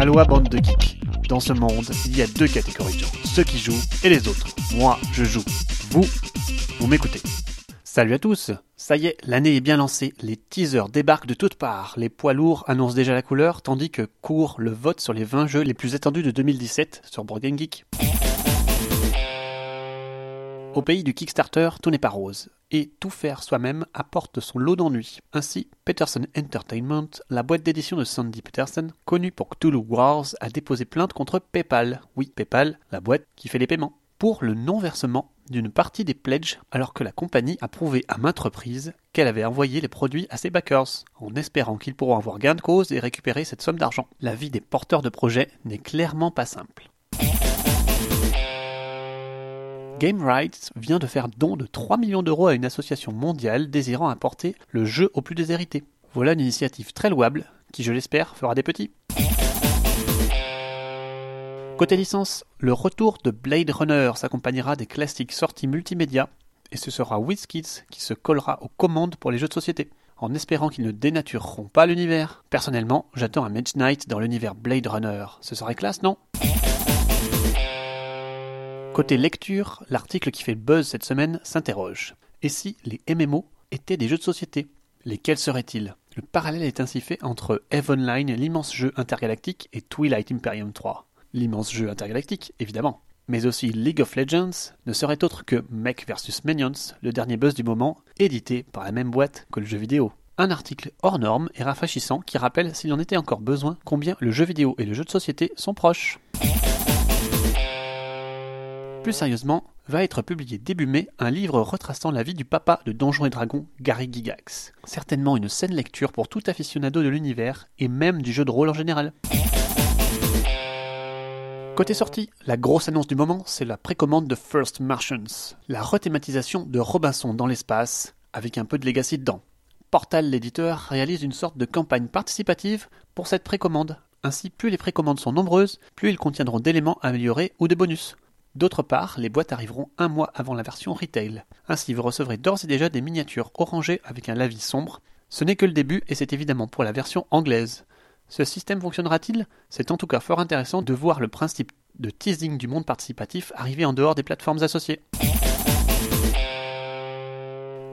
Aloha bande de geeks. Dans ce monde, il y a deux catégories de gens, ceux qui jouent et les autres. Moi, je joue. Vous, vous m'écoutez. Salut à tous Ça y est, l'année est bien lancée, les teasers débarquent de toutes parts, les poids lourds annoncent déjà la couleur, tandis que court le vote sur les 20 jeux les plus attendus de 2017 sur Board Geek. Au pays du Kickstarter, tout n'est pas rose, et tout faire soi-même apporte son lot d'ennuis. Ainsi, Peterson Entertainment, la boîte d'édition de Sandy Peterson, connue pour Cthulhu Wars, a déposé plainte contre PayPal. Oui, PayPal, la boîte qui fait les paiements. Pour le non-versement d'une partie des pledges, alors que la compagnie a prouvé à maintes reprises qu'elle avait envoyé les produits à ses backers, en espérant qu'ils pourront avoir gain de cause et récupérer cette somme d'argent. La vie des porteurs de projets n'est clairement pas simple. Game Rights vient de faire don de 3 millions d'euros à une association mondiale désirant apporter le jeu aux plus déshérités. Voilà une initiative très louable qui, je l'espère, fera des petits. Côté licence, le retour de Blade Runner s'accompagnera des classiques sorties multimédia et ce sera WizKids qui se collera aux commandes pour les jeux de société, en espérant qu'ils ne dénatureront pas l'univers. Personnellement, j'attends un Mage Knight dans l'univers Blade Runner. Ce serait classe, non? Côté lecture, l'article qui fait buzz cette semaine s'interroge. Et si les MMO étaient des jeux de société? Lesquels seraient-ils? Le parallèle est ainsi fait entre EVE Online, l'immense jeu intergalactique, et Twilight Imperium 3. L'immense jeu intergalactique, évidemment. Mais aussi League of Legends ne serait autre que Mech vs Minions, le dernier buzz du moment, édité par la même boîte que le jeu vidéo. Un article hors norme et rafraîchissant qui rappelle s'il en était encore besoin combien le jeu vidéo et le jeu de société sont proches. Plus sérieusement, va être publié début mai un livre retraçant la vie du papa de Donjons et Dragons, Gary Gigax. Certainement une saine lecture pour tout aficionado de l'univers et même du jeu de rôle en général. Côté sortie, la grosse annonce du moment, c'est la précommande de First Martians, la rethématisation de Robinson dans l'espace, avec un peu de legacy dedans. Portal, l'éditeur, réalise une sorte de campagne participative pour cette précommande. Ainsi, plus les précommandes sont nombreuses, plus ils contiendront d'éléments améliorés ou de bonus. D'autre part, les boîtes arriveront un mois avant la version retail. Ainsi, vous recevrez d'ores et déjà des miniatures orangées avec un lavis sombre. Ce n'est que le début et c'est évidemment pour la version anglaise. Ce système fonctionnera-t-il? C'est en tout cas fort intéressant de voir le principe de teasing du monde participatif arriver en dehors des plateformes associées.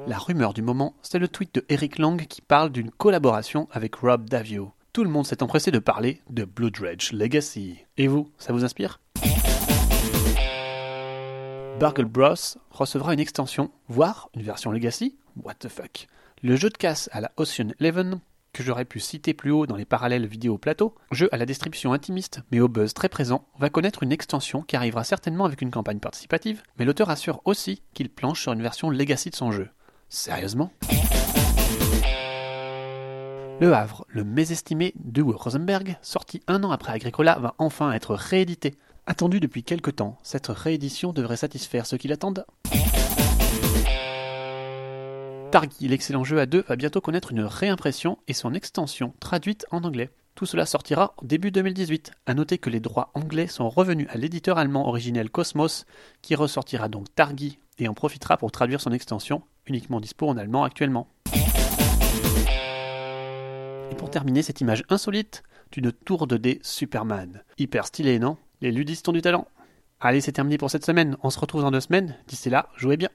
La rumeur du moment, c'est le tweet de Eric Lang qui parle d'une collaboration avec Rob Davio. Tout le monde s'est empressé de parler de Dredge Legacy. Et vous, ça vous inspire? Burgle Bros recevra une extension, voire une version Legacy What the fuck Le jeu de casse à la Ocean Eleven, que j'aurais pu citer plus haut dans les parallèles vidéo plateau, jeu à la description intimiste mais au buzz très présent, va connaître une extension qui arrivera certainement avec une campagne participative, mais l'auteur assure aussi qu'il planche sur une version Legacy de son jeu. Sérieusement? Le Havre, le mésestimé de Rosenberg, sorti un an après Agricola, va enfin être réédité. Attendu depuis quelque temps, cette réédition devrait satisfaire ceux qui l'attendent. Targi, l'excellent jeu à deux, va bientôt connaître une réimpression et son extension traduite en anglais. Tout cela sortira début 2018. A noter que les droits anglais sont revenus à l'éditeur allemand originel Cosmos, qui ressortira donc Targi et en profitera pour traduire son extension, uniquement dispo en allemand actuellement. Et pour terminer cette image insolite d'une tour de dés Superman. Hyper stylé, non? Les ludistes ont du talent. Allez, c'est terminé pour cette semaine. On se retrouve dans deux semaines. D'ici là, jouez bien.